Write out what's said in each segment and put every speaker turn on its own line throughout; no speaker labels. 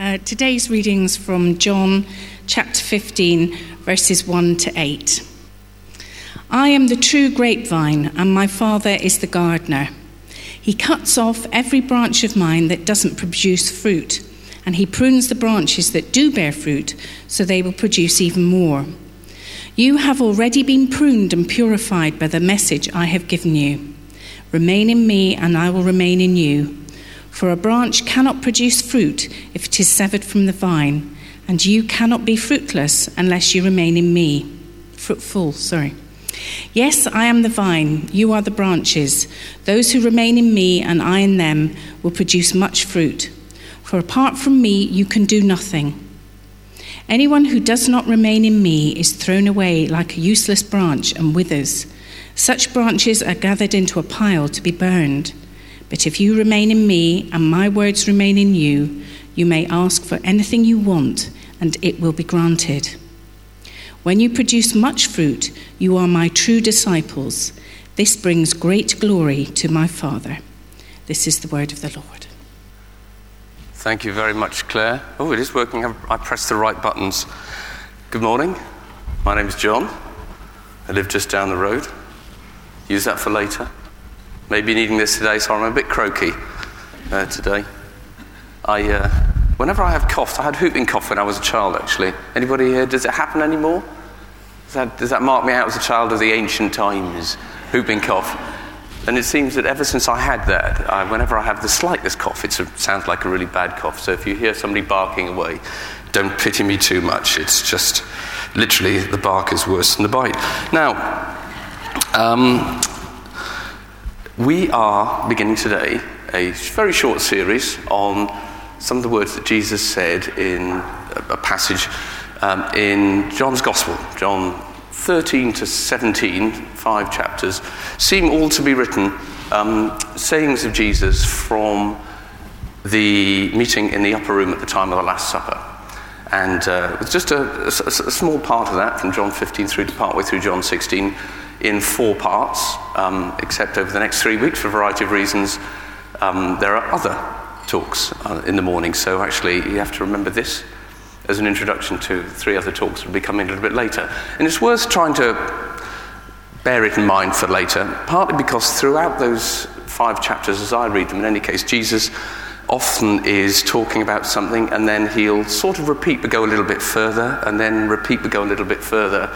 Uh, today's readings from John chapter 15, verses 1 to 8. I am the true grapevine, and my Father is the gardener. He cuts off every branch of mine that doesn't produce fruit, and he prunes the branches that do bear fruit so they will produce even more. You have already been pruned and purified by the message I have given you. Remain in me, and I will remain in you. For a branch cannot produce fruit if it is severed from the vine, and you cannot be fruitless unless you remain in me. Fruitful, sorry. Yes, I am the vine, you are the branches. Those who remain in me and I in them will produce much fruit. For apart from me, you can do nothing. Anyone who does not remain in me is thrown away like a useless branch and withers. Such branches are gathered into a pile to be burned. But if you remain in me and my words remain in you, you may ask for anything you want, and it will be granted. When you produce much fruit, you are my true disciples. This brings great glory to my Father. This is the word of the Lord.
Thank you very much, Claire. Oh, it is working. I pressed the right buttons. Good morning. My name is John. I live just down the road. Use that for later. Maybe needing this today, so I'm a bit croaky uh, today. I, uh, whenever I have coughs, I had whooping cough when I was a child, actually. Anybody here? Does it happen anymore? Does that, does that mark me out as a child of the ancient times? Whooping cough. And it seems that ever since I had that, I, whenever I have the slightest cough, it sounds like a really bad cough. So if you hear somebody barking away, don't pity me too much. It's just literally the bark is worse than the bite. Now, um, we are beginning today a very short series on some of the words that Jesus said in a passage um, in John's Gospel, John 13 to 17, five chapters, seem all to be written um, sayings of Jesus from the meeting in the upper room at the time of the Last Supper. And uh, just a, a, a, small part of that from John 15 through to partway through John 16 in four parts, um, except over the next three weeks, for a variety of reasons, um, there are other talks uh, in the morning. So actually, you have to remember this as an introduction to three other talks that will be coming a little bit later. And it's worth trying to bear it in mind for later, partly because throughout those five chapters, as I read them, in any case, Jesus often is talking about something and then he'll sort of repeat but go a little bit further, and then repeat but go a little bit further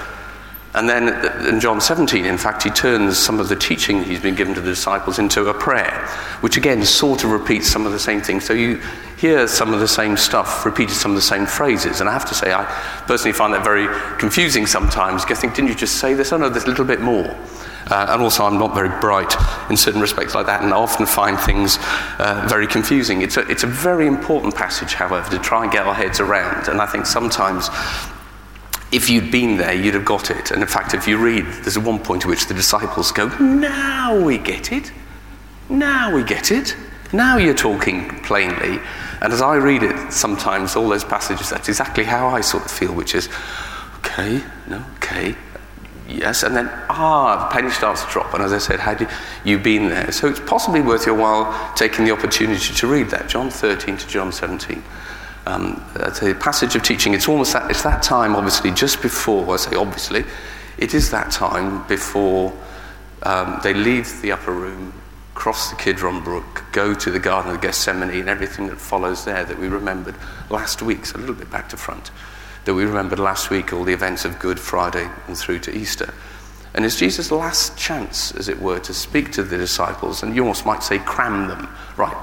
and then in John 17, in fact, he turns some of the teaching he's been given to the disciples into a prayer, which again sort of repeats some of the same things. So you hear some of the same stuff, repeated some of the same phrases. And I have to say, I personally find that very confusing sometimes. Think, didn't you just say this? Oh, no, there's a little bit more. Uh, and also, I'm not very bright in certain respects like that, and I often find things uh, very confusing. It's a, it's a very important passage, however, to try and get our heads around. And I think sometimes if you'd been there, you'd have got it. And in fact, if you read, there's one point at which the disciples go, Now we get it. Now we get it. Now you're talking plainly. And as I read it, sometimes all those passages, that's exactly how I sort of feel, which is, okay, no, okay, yes, and then, ah, the penny starts to drop. And as I said, had you, been there? So it's possibly worth your while taking the opportunity to read that, John 13 to John 17 um, a passage of teaching. It's almost that, it's that time, obviously, just before, I say obviously, it is that time before um, they leave the upper room, cross the Kidron Brook, go to the Garden of Gethsemane, and everything that follows there that we remembered last week, so a little bit back to front, that we remembered last week, all the events of Good Friday and through to Easter. And it's Jesus' last chance, as it were, to speak to the disciples, and you almost might say, cram them. Right,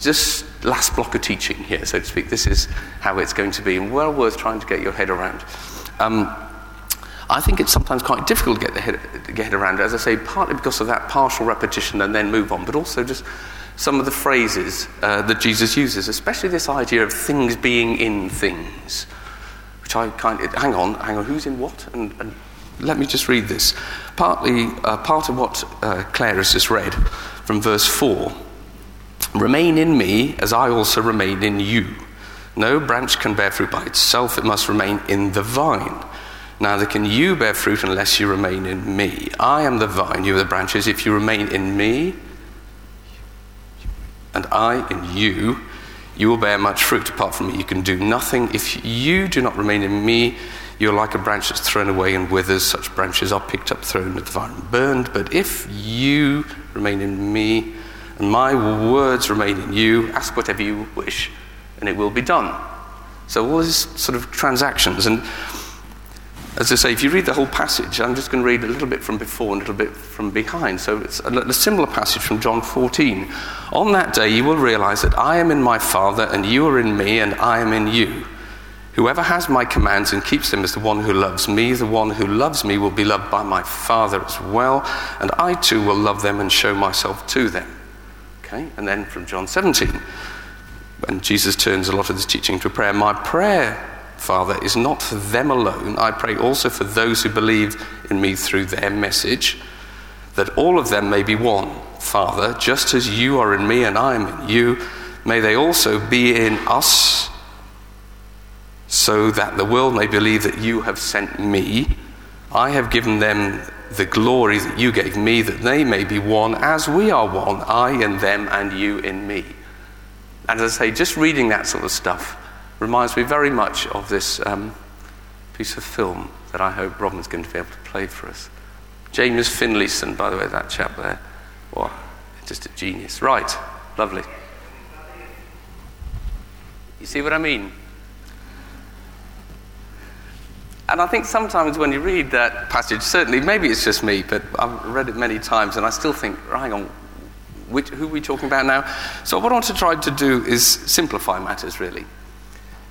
just last block of teaching here, so to speak. This is how it's going to be, and well worth trying to get your head around. Um, I think it's sometimes quite difficult to get, the head, get around, as I say, partly because of that partial repetition and then move on, but also just some of the phrases uh, that Jesus uses, especially this idea of things being in things, which I kind of, hang on, hang on, who's in what? And, and let me just read this. Partly, uh, part of what uh, Claire has just read from verse 4 Remain in me as I also remain in you. No branch can bear fruit by itself, it must remain in the vine. Neither can you bear fruit unless you remain in me. I am the vine, you are the branches. If you remain in me, and I in you, you will bear much fruit. Apart from me, you can do nothing. If you do not remain in me, you're like a branch that's thrown away and withers. Such branches are picked up, thrown into the fire, and burned. But if you remain in me, and my words remain in you, ask whatever you wish, and it will be done. So, all these sort of transactions. And as I say, if you read the whole passage, I'm just going to read a little bit from before and a little bit from behind. So it's a, a similar passage from John 14. On that day, you will realize that I am in my Father, and you are in me, and I am in you. Whoever has my commands and keeps them is the one who loves me. The one who loves me will be loved by my Father as well, and I too will love them and show myself to them. Okay? And then from John 17, when Jesus turns a lot of this teaching to prayer, my prayer Father, is not for them alone. I pray also for those who believe in me through their message, that all of them may be one. Father, just as you are in me and I am in you, may they also be in us, so that the world may believe that you have sent me. I have given them the glory that you gave me, that they may be one as we are one, I and them and you in me. And as I say, just reading that sort of stuff reminds me very much of this um, piece of film that I hope Robin's going to be able to play for us. James Finlayson, by the way, that chap there. Well, just a genius. Right, lovely. You see what I mean? And I think sometimes when you read that passage, certainly, maybe it's just me, but I've read it many times and I still think, hang on, which, who are we talking about now? So, what I want to try to do is simplify matters, really.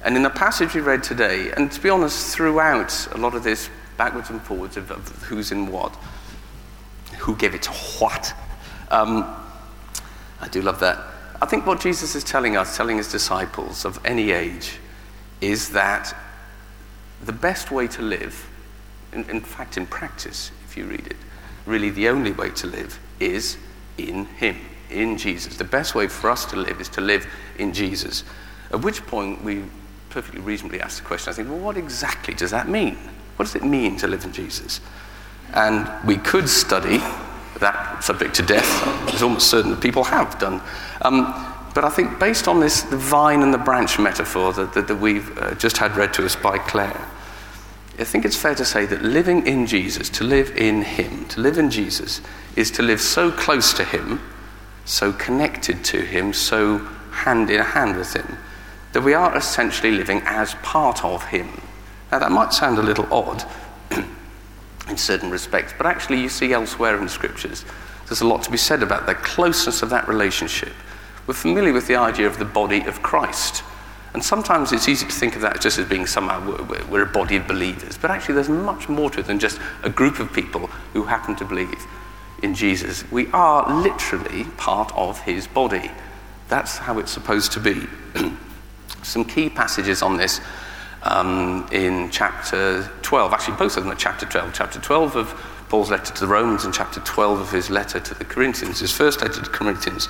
And in the passage we read today, and to be honest, throughout a lot of this backwards and forwards of, of who's in what, who gave it to what, um, I do love that. I think what Jesus is telling us, telling his disciples of any age, is that the best way to live, in, in fact, in practice, if you read it, really the only way to live is in him, in Jesus. The best way for us to live is to live in Jesus. At which point we perfectly reasonably ask the question, I think, well, what exactly does that mean? What does it mean to live in Jesus? And we could study that subject to death. It's almost certain that people have done. Um, but I think based on this, the vine and the branch metaphor that, that, that we've uh, just had read to us by Claire, I think it's fair to say that living in Jesus, to live in Him, to live in Jesus, is to live so close to Him, so connected to Him, so hand in hand with Him, that we are essentially living as part of Him. Now, that might sound a little odd in certain respects, but actually, you see elsewhere in the scriptures, there's a lot to be said about the closeness of that relationship. We're familiar with the idea of the body of Christ. And sometimes it's easy to think of that just as being somehow we're, we're a body of believers. But actually, there's much more to it than just a group of people who happen to believe in Jesus. We are literally part of his body. That's how it's supposed to be. some key passages on this um, in chapter 12. Actually, both of them are chapter 12. Chapter 12 of Paul's letter to the Romans and chapter 12 of his letter to the Corinthians, his first letter to Corinthians.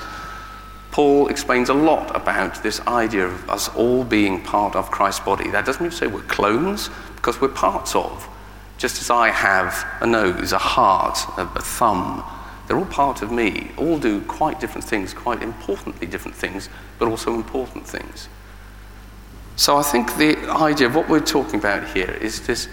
Paul explains a lot about this idea of us all being part of Christ's body. That doesn't mean to say we're clones, because we're parts of. Just as I have a nose, a heart, a, a thumb, they're all part of me, all do quite different things, quite importantly different things, but also important things. So I think the idea of what we're talking about here is this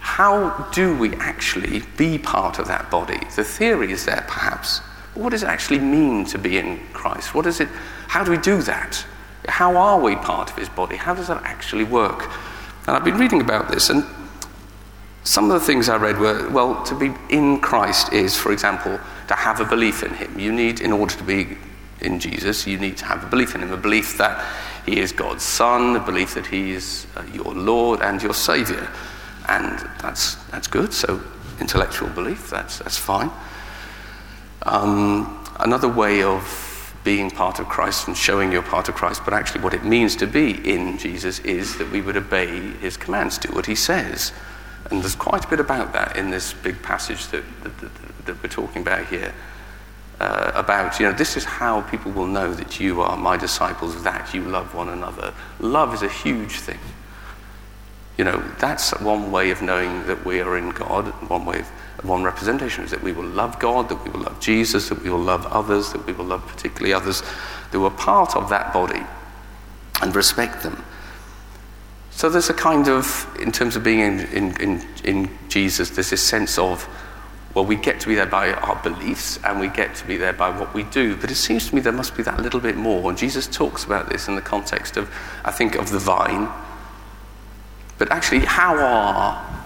how do we actually be part of that body? The theory is there perhaps. What does it actually mean to be in Christ? What is it how do we do that? How are we part of his body? How does that actually work? And I've been reading about this and some of the things I read were, well, to be in Christ is, for example, to have a belief in Him. You need, in order to be in Jesus, you need to have a belief in Him, a belief that he is God's Son, a belief that He is uh, your Lord and your Savior. And that's, that's good. So, intellectual belief, that's, that's fine. Um, another way of being part of Christ and showing you're part of Christ, but actually what it means to be in Jesus is that we would obey His commands, do what He says. And there's quite a bit about that in this big passage that, that, that, that we're talking about here uh, about, you know, this is how people will know that you are my disciples, that you love one another. Love is a huge thing. You know, that's one way of knowing that we are in God. One way of, one representation is that we will love God, that we will love Jesus, that we will love others, that we will love particularly others, that we're part of that body. and respect them. So there's a kind of, in terms of being in, in, in, in Jesus, there's this sense of, well, we get to be there by our beliefs and we get to be there by what we do. But it seems to me there must be that little bit more. And Jesus talks about this in the context of, I think, of the vine. But actually, how are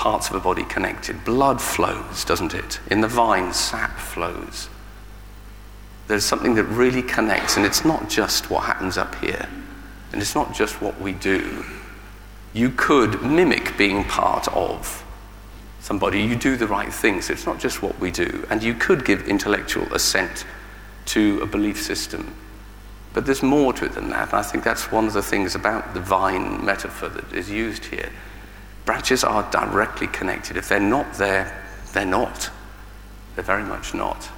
parts of a body connected? Blood flows, doesn't it? In the vine, sap flows. There's something that really connects, and it's not just what happens up here. And it's not just what we do. You could mimic being part of somebody. You do the right things. It's not just what we do. And you could give intellectual assent to a belief system. But there's more to it than that. And I think that's one of the things about the vine metaphor that is used here. Branches are directly connected. If they're not there, they're not. They're very much not.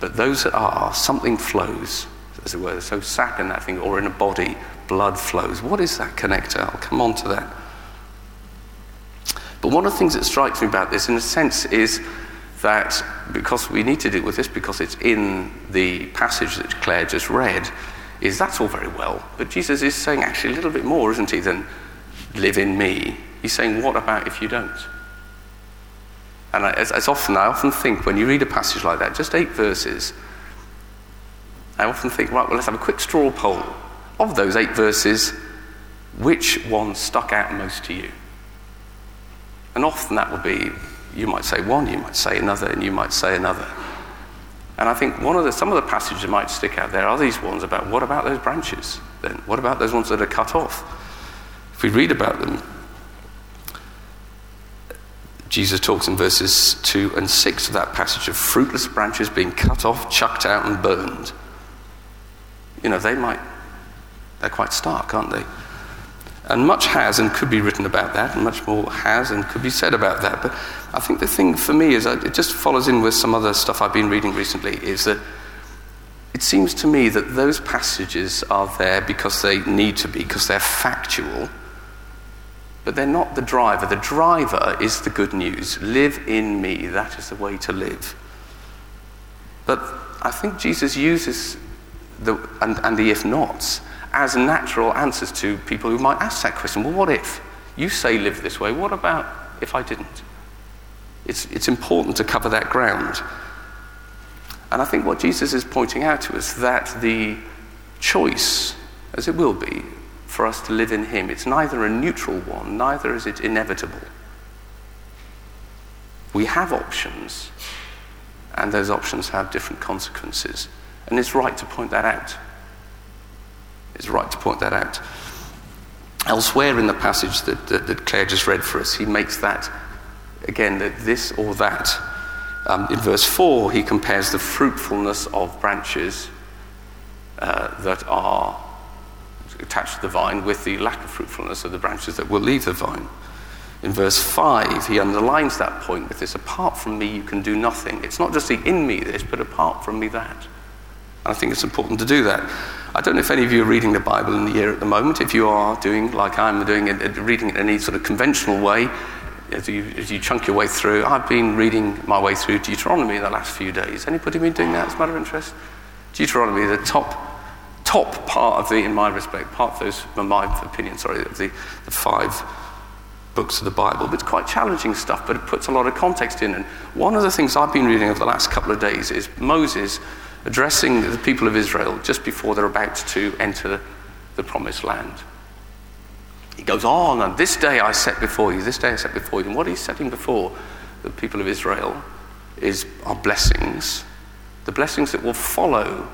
But those that are, something flows as it were. So sap in that thing, or in a body, blood flows. What is that connector? I'll come on to that. But one of the things that strikes me about this, in a sense, is that because we need to deal with this because it's in the passage that Claire just read, is that's all very well. But Jesus is saying actually a little bit more, isn't he, than live in me. He's saying, what about if you don't? And as, as often, I often think when you read a passage like that, just eight verses, I often think, right, well, let's have a quick straw poll. Of those eight verses, which one stuck out most to you? And often that would be, you might say one, you might say another, and you might say another. And I think one of the, some of the passages that might stick out there are these ones about what about those branches then? What about those ones that are cut off? If we read about them, Jesus talks in verses 2 and 6 of that passage of fruitless branches being cut off, chucked out, and burned you know, they might, they're quite stark, aren't they? And much has and could be written about that, and much more has and could be said about that. But I think the thing for me is, it just follows in with some other stuff I've been reading recently is that it seems to me that those passages are there because they need to be, because they're factual, but they're not the driver. The driver is the good news. Live in me, that is the way to live. But I think Jesus uses the, and, and the if nots as natural answers to people who might ask that question. Well, what if? You say live this way. What about if I didn't? It's, it's important to cover that ground. And I think what Jesus is pointing out to us that the choice, as it will be, for us to live in Him, it's neither a neutral one, neither is it inevitable. We have options, and those options have different consequences. And it's right to point that out. It's right to point that out. Elsewhere in the passage that, that, that Claire just read for us, he makes that, again, that this or that. Um, in verse 4, he compares the fruitfulness of branches uh, that are attached to the vine with the lack of fruitfulness of the branches that will leave the vine. In verse 5, he underlines that point with this apart from me, you can do nothing. It's not just the in me this, but apart from me that. And I think it's important to do that. I don't know if any of you are reading the Bible in the year at the moment. If you are doing like I'm doing reading it in any sort of conventional way, as you, as you chunk your way through, I've been reading my way through Deuteronomy in the last few days. Anybody been doing that as a matter of interest? Deuteronomy, the top, top part of the, in my respect, part of those, in my opinion, sorry, of the, the five books of the Bible. But it's quite challenging stuff, but it puts a lot of context in. And one of the things I've been reading over the last couple of days is Moses addressing the people of Israel just before they're about to enter the promised land. He goes oh, on, and this day I set before you, this day I set before you. And what he's setting before the people of Israel is our blessings, the blessings that will follow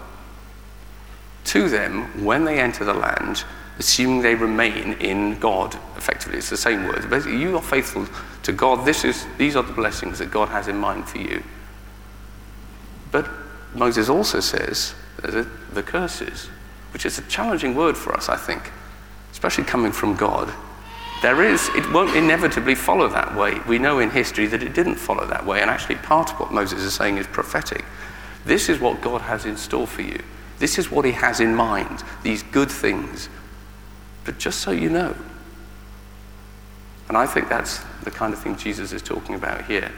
to them when they enter the land, assuming they remain in God. Effectively, it's the same words. Basically, you are faithful to God. This is, these are the blessings that God has in mind for you. But Moses also says the curses, which is a challenging word for us, I think, especially coming from God. There is, it won't inevitably follow that way. We know in history that it didn't follow that way, and actually, part of what Moses is saying is prophetic. This is what God has in store for you. This is what He has in mind, these good things. But just so you know, and I think that's the kind of thing Jesus is talking about here.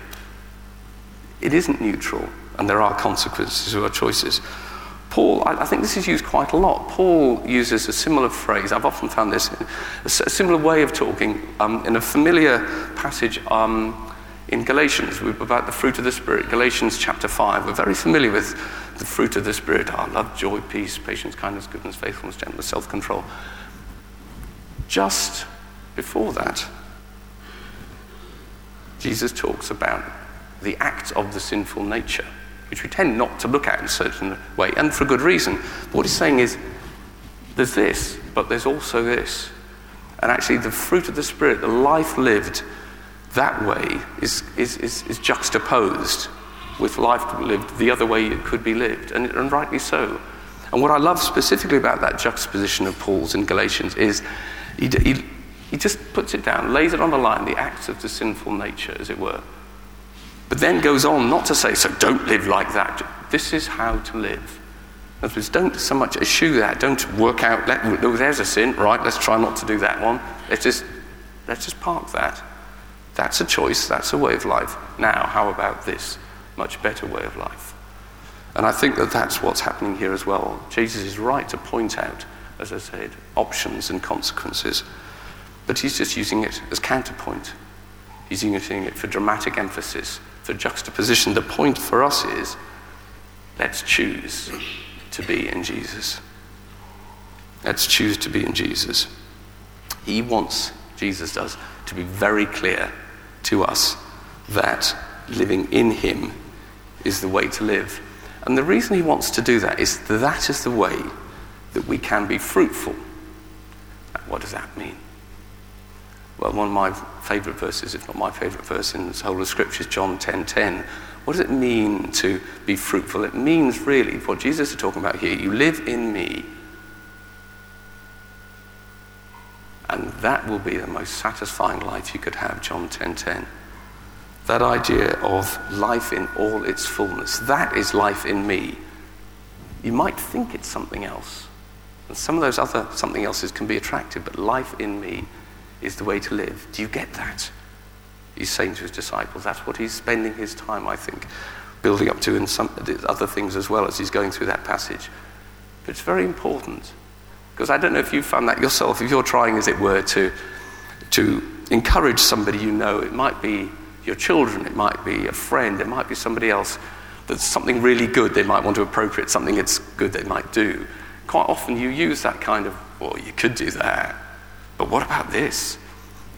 It isn't neutral and there are consequences to our choices. Paul, I, think this is used quite a lot. Paul uses a similar phrase. I've often found this, a, similar way of talking um, in a familiar passage um, in Galatians about the fruit of the Spirit. Galatians chapter 5. We're very familiar with the fruit of the Spirit our love, joy, peace, patience, kindness, goodness, faithfulness, gentleness, self control. Just before that, Jesus talks about the acts of the sinful nature which we tend not to look at in a certain way, and for good reason. What he's saying is there's this, but there's also this. And actually, the fruit of the Spirit, the life lived that way, is, is, is, is juxtaposed with life lived the other way it could be lived, and, and rightly so. And what I love specifically about that juxtaposition of Paul's in Galatians is he, he, he just puts it down, lays it on the line, the acts of the sinful nature, as it were. But then goes on not to say, so don't live like that. This is how to live. In other words, don't so much eschew that. Don't work out, let, oh, there's a sin, right, let's try not to do that one. Let's just, let's just park that. That's a choice, that's a way of life. Now, how about this much better way of life? And I think that that's what's happening here as well. Jesus is right to point out, as I said, options and consequences. But he's just using it as counterpoint. He's using it for dramatic emphasis for juxtaposition. The point for us is let's choose to be in Jesus. Let's choose to be in Jesus. He wants, Jesus does, to be very clear to us that living in Him is the way to live. And the reason He wants to do that is that, that is the way that we can be fruitful. what does that mean? Well, one of my favorite verses, if not my favorite verse in the whole of Scripture, is John 10:10. 10, 10. What does it mean to be fruitful? It means really what Jesus is talking about here. You live in me, and that will be the most satisfying life you could have. John 10:10. 10, 10. That idea of life in all its fullness. That is life in me. You might think it's something else. And some of those other something else's can be attractive, but life in me is the way to live. Do you get that? He's saying to his disciples. That's what he's spending his time, I think, building up to in some other things as well as he's going through that passage. But it's very important. Because I don't know if you've found that yourself, if you're trying, as it were, to, to encourage somebody you know, it might be your children, it might be a friend, it might be somebody else that's something really good they might want to appropriate, something that's good they might do. Quite often you use that kind of, well, you could do that. But what about this?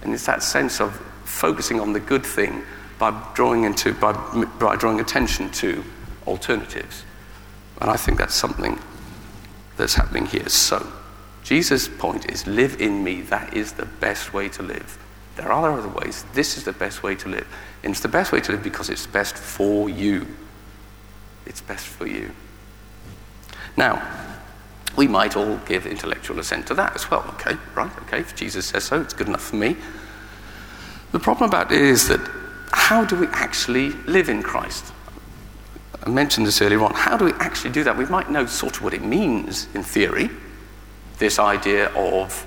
And it's that sense of focusing on the good thing by drawing, into, by, by drawing attention to alternatives. And I think that's something that's happening here. So, Jesus' point is live in me. That is the best way to live. There are other ways. This is the best way to live. And it's the best way to live because it's best for you. It's best for you. Now, we might all give intellectual assent to that as well. Okay, right, okay, if Jesus says so, it's good enough for me. The problem about it is that how do we actually live in Christ? I mentioned this earlier on. How do we actually do that? We might know sort of what it means in theory, this idea of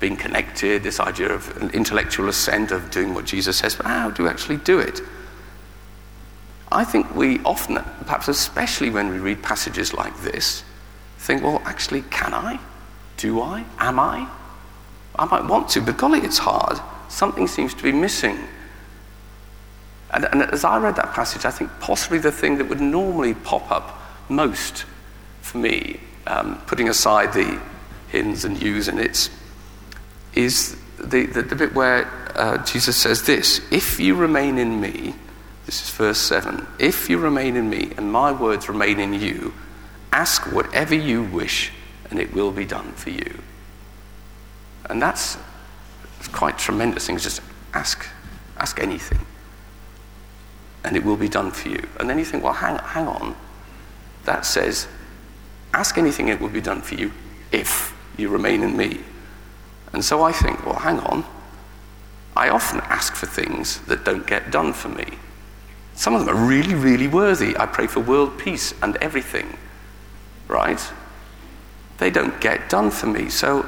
being connected, this idea of an intellectual ascent of doing what Jesus says, but how do we actually do it? I think we often, perhaps especially when we read passages like this, think, well, actually, can I? Do I? Am I? I might want to, but golly, it's hard. Something seems to be missing. And, and, as I read that passage, I think possibly the thing that would normally pop up most for me, um, putting aside the hins and yous and its, is the, the, the bit where uh, Jesus says this If you remain in me, this is verse 7, if you remain in me and my words remain in you, Ask whatever you wish, and it will be done for you. And that's quite tremendous thing. Just ask, ask anything, and it will be done for you. And then you think, well, hang, hang on. That says, ask anything, it will be done for you if you remain in me. And so I think, well, hang on. I often ask for things that don't get done for me. Some of them are really, really worthy. I pray for world peace and everything right? They don't get done for me. So,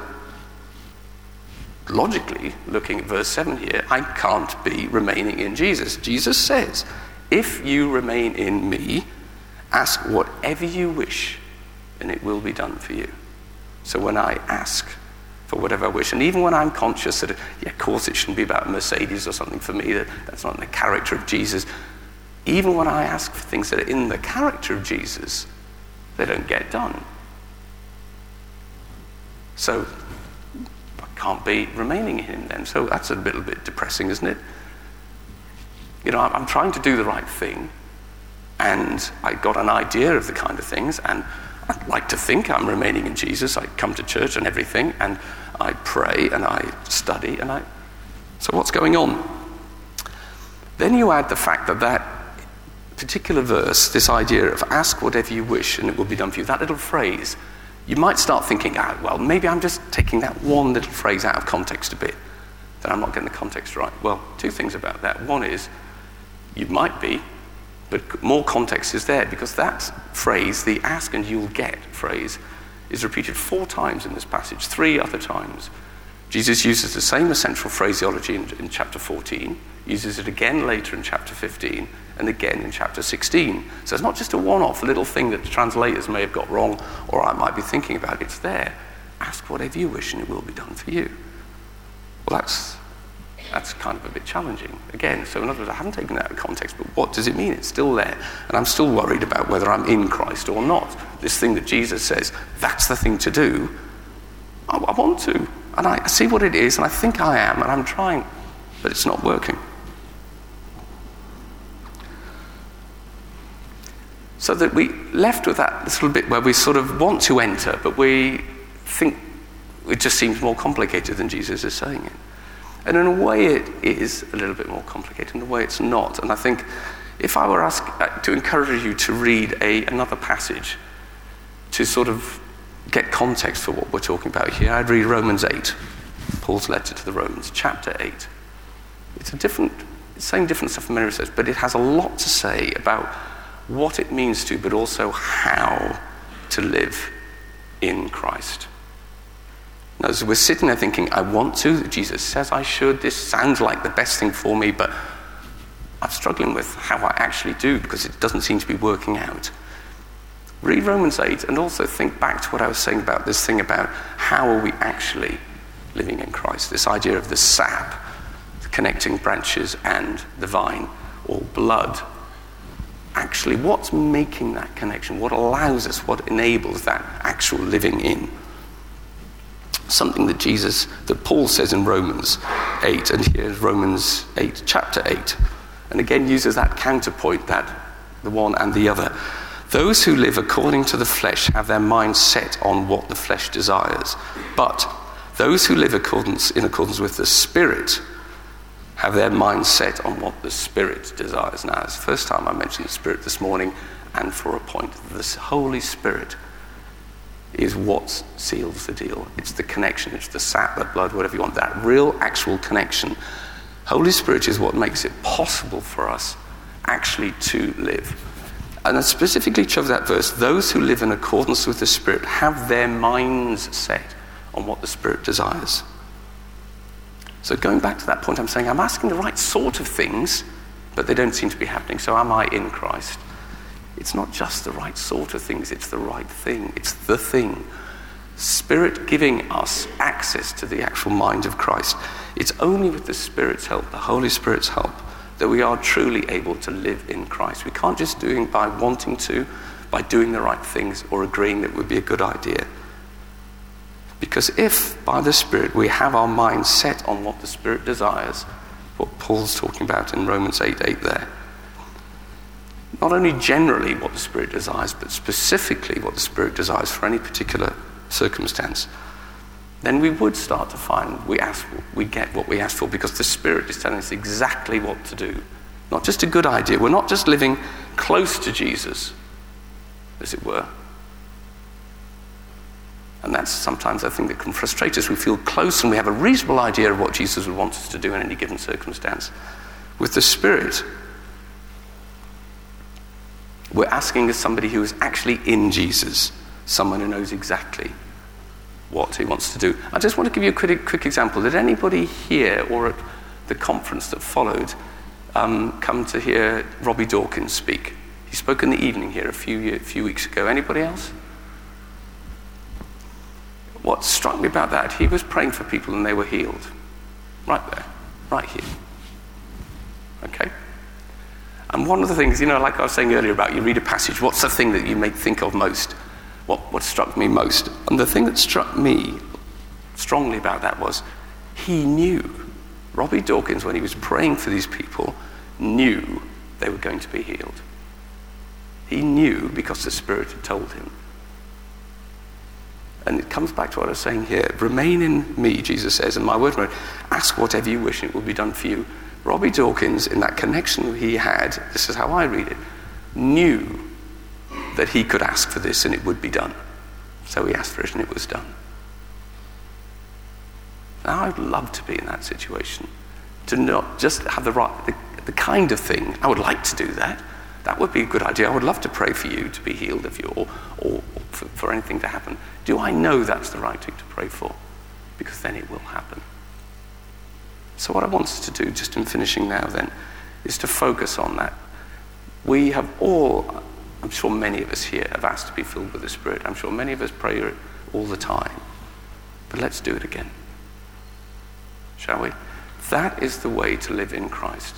logically, looking at verse 7 here, I can't be remaining in Jesus. Jesus says, If you remain in me, ask whatever you wish, and it will be done for you. So when I ask for whatever I wish, and even when I'm conscious that, yeah, of course, it shouldn't be about Mercedes or something for me, that, that's not in the character of Jesus, even when I ask for things that are in the character of Jesus, they don't get done. So I can't be remaining in Him then. So that's a little bit depressing, isn't it? You know, I'm trying to do the right thing, and I got an idea of the kind of things, and Like to think I'm remaining in Jesus. I come to church and everything, and I pray and I study, and I. So what's going on? Then you add the fact that that particular verse, this idea of ask whatever you wish and it will be done for you, that little phrase, you might start thinking, ah, well, maybe I'm just taking that one little phrase out of context a bit, that I'm not getting the context right. Well, two things about that. One is, you might be, but more context is there because that phrase, the ask and you'll get phrase, is repeated four times in this passage, three other times. Jesus uses the same essential phraseology in, in chapter 14, uses it again later in chapter 15, and again in chapter 16. So it's not just a one off little thing that the translators may have got wrong or I might be thinking about. It's there. Ask whatever you wish and it will be done for you. Well, that's, that's kind of a bit challenging. Again, so in other words, I haven't taken that out of context, but what does it mean? It's still there. And I'm still worried about whether I'm in Christ or not. This thing that Jesus says, that's the thing to do. I, I want to. And I see what it is, and I think I am, and I'm trying, but it's not working. So that we left with that little bit where we sort of want to enter, but we think it just seems more complicated than Jesus is saying it. And in a way, it is a little bit more complicated. In a way, it's not. And I think if I were asked uh, to encourage you to read a, another passage to sort of get context for what we're talking about here, I'd read Romans 8, Paul's letter to the Romans, chapter 8. It's a different, saying different stuff from many says, but it has a lot to say about what it means to, but also how to live in Christ. As we're sitting there thinking, I want to, Jesus says I should, this sounds like the best thing for me, but I'm struggling with how I actually do because it doesn't seem to be working out. Read Romans 8 and also think back to what I was saying about this thing about how are we actually living in Christ, this idea of the sap, connecting branches and the vine, or blood actually what's making that connection? What allows us? What enables that actual living in? Something that Jesus, that Paul says in Romans 8, and here's Romans 8, chapter 8, and again uses that counterpoint, that the one and the other. Those who live according to the flesh have their mind set on what the flesh desires, but those who live accordance, in accordance with the Spirit have their mind set on what the Spirit desires. Now, it's the first time I mentioned the Spirit this morning, and for a point. The Holy Spirit is what seals the deal. It's the connection, it's the sap, the blood, whatever you want, that real, actual connection. Holy Spirit is what makes it possible for us actually to live. And I specifically chose that verse those who live in accordance with the Spirit have their minds set on what the Spirit desires. So, going back to that point, I'm saying I'm asking the right sort of things, but they don't seem to be happening. So, am I in Christ? It's not just the right sort of things, it's the right thing. It's the thing. Spirit giving us access to the actual mind of Christ. It's only with the Spirit's help, the Holy Spirit's help, that we are truly able to live in Christ. We can't just do it by wanting to, by doing the right things, or agreeing that would be a good idea. Because if by the Spirit we have our minds set on what the Spirit desires, what Paul's talking about in Romans 8 8 there, not only generally what the Spirit desires, but specifically what the Spirit desires for any particular circumstance, then we would start to find we, ask, we get what we ask for because the Spirit is telling us exactly what to do. Not just a good idea. We're not just living close to Jesus, as it were, and that's sometimes a thing that can frustrate us. We feel close and we have a reasonable idea of what Jesus would want us to do in any given circumstance. With the Spirit, we're asking as somebody who is actually in Jesus, someone who knows exactly what he wants to do. I just want to give you a quick, quick example. Did anybody here or at the conference that followed um, come to hear Robby Dawkins speak? He spoke in the evening here a few, year, few weeks ago. Anybody else? what struck me about that, he was praying for people and they were healed. Right there, right here. Okay? And one of the things, you know, like I was saying earlier about you read a passage, what's the thing that you may think of most? What, what struck me most? And the thing that struck me strongly about that was he knew. Robby Dawkins, when he was praying for these people, knew they were going to be healed. He knew because the Spirit had told him. And it comes back to what I was saying here. Remain in me, Jesus says, and my word, ask whatever you wish, and it will be done for you. Robby Dawkins, in that connection he had, this is how I read it, knew that he could ask for this and it would be done. So he asked for it and it was done. Now, I'd love to be in that situation. To not just have the right, the, the kind of thing, I would like to do that. That would be a good idea. I would love to pray for you to be healed of you, or, or for, for anything to happen. Do I know that's the right thing to pray for? Because then it will happen. So, what I want us to do, just in finishing now, then, is to focus on that. We have all, I'm sure many of us here have asked to be filled with the Spirit. I'm sure many of us pray all the time. But let's do it again. Shall we? That is the way to live in Christ.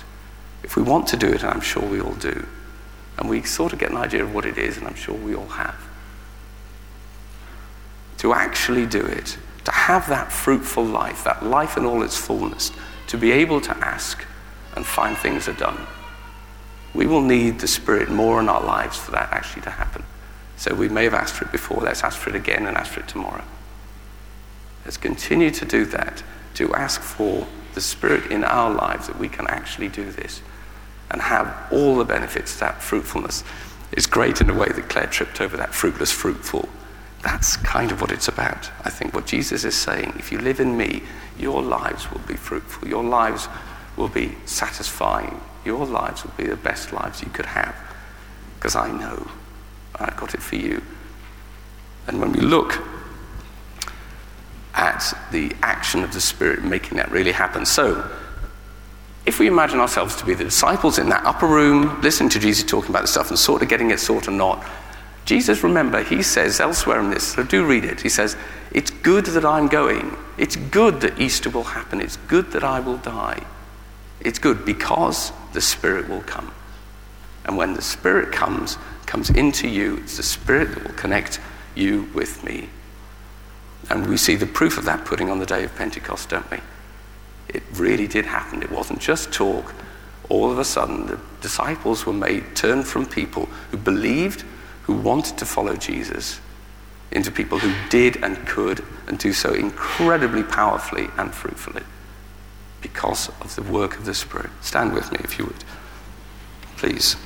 If we want to do it, and I'm sure we all do, and we sort of get an idea of what it is, and I'm sure we all have, to actually do it, to have that fruitful life, that life in all its fullness, to be able to ask and find things are done. We will need the Spirit more in our lives for that actually to happen. So we may have asked for it before, let's ask for it again and ask for it tomorrow. Let's continue to do that, to ask for the Spirit in our lives that we can actually do this and have all the benefits, that fruitfulness. is great in a way that Claire tripped over that fruitless, fruitful. That's kind of what it's about. I think what Jesus is saying if you live in me, your lives will be fruitful. Your lives will be satisfying. Your lives will be the best lives you could have. Because I know I've got it for you. And when we look at the action of the Spirit making that really happen. So, if we imagine ourselves to be the disciples in that upper room, listening to Jesus talking about the stuff and sort of getting it, sort of not, Jesus, remember, he says elsewhere in this, so do read it, he says, It's good that I'm going. It's good that Easter will happen. It's good that I will die. It's good because the Spirit will come. And when the Spirit comes, comes into you, it's the Spirit that will connect you with me. And we see the proof of that putting on the day of Pentecost, don't we? It really did happen. It wasn't just talk. All of a sudden, the disciples were made turn from people who believed, who wanted to follow Jesus, into people who did and could and do so incredibly powerfully and fruitfully because of the work of the Spirit. Stand with me if you would, please.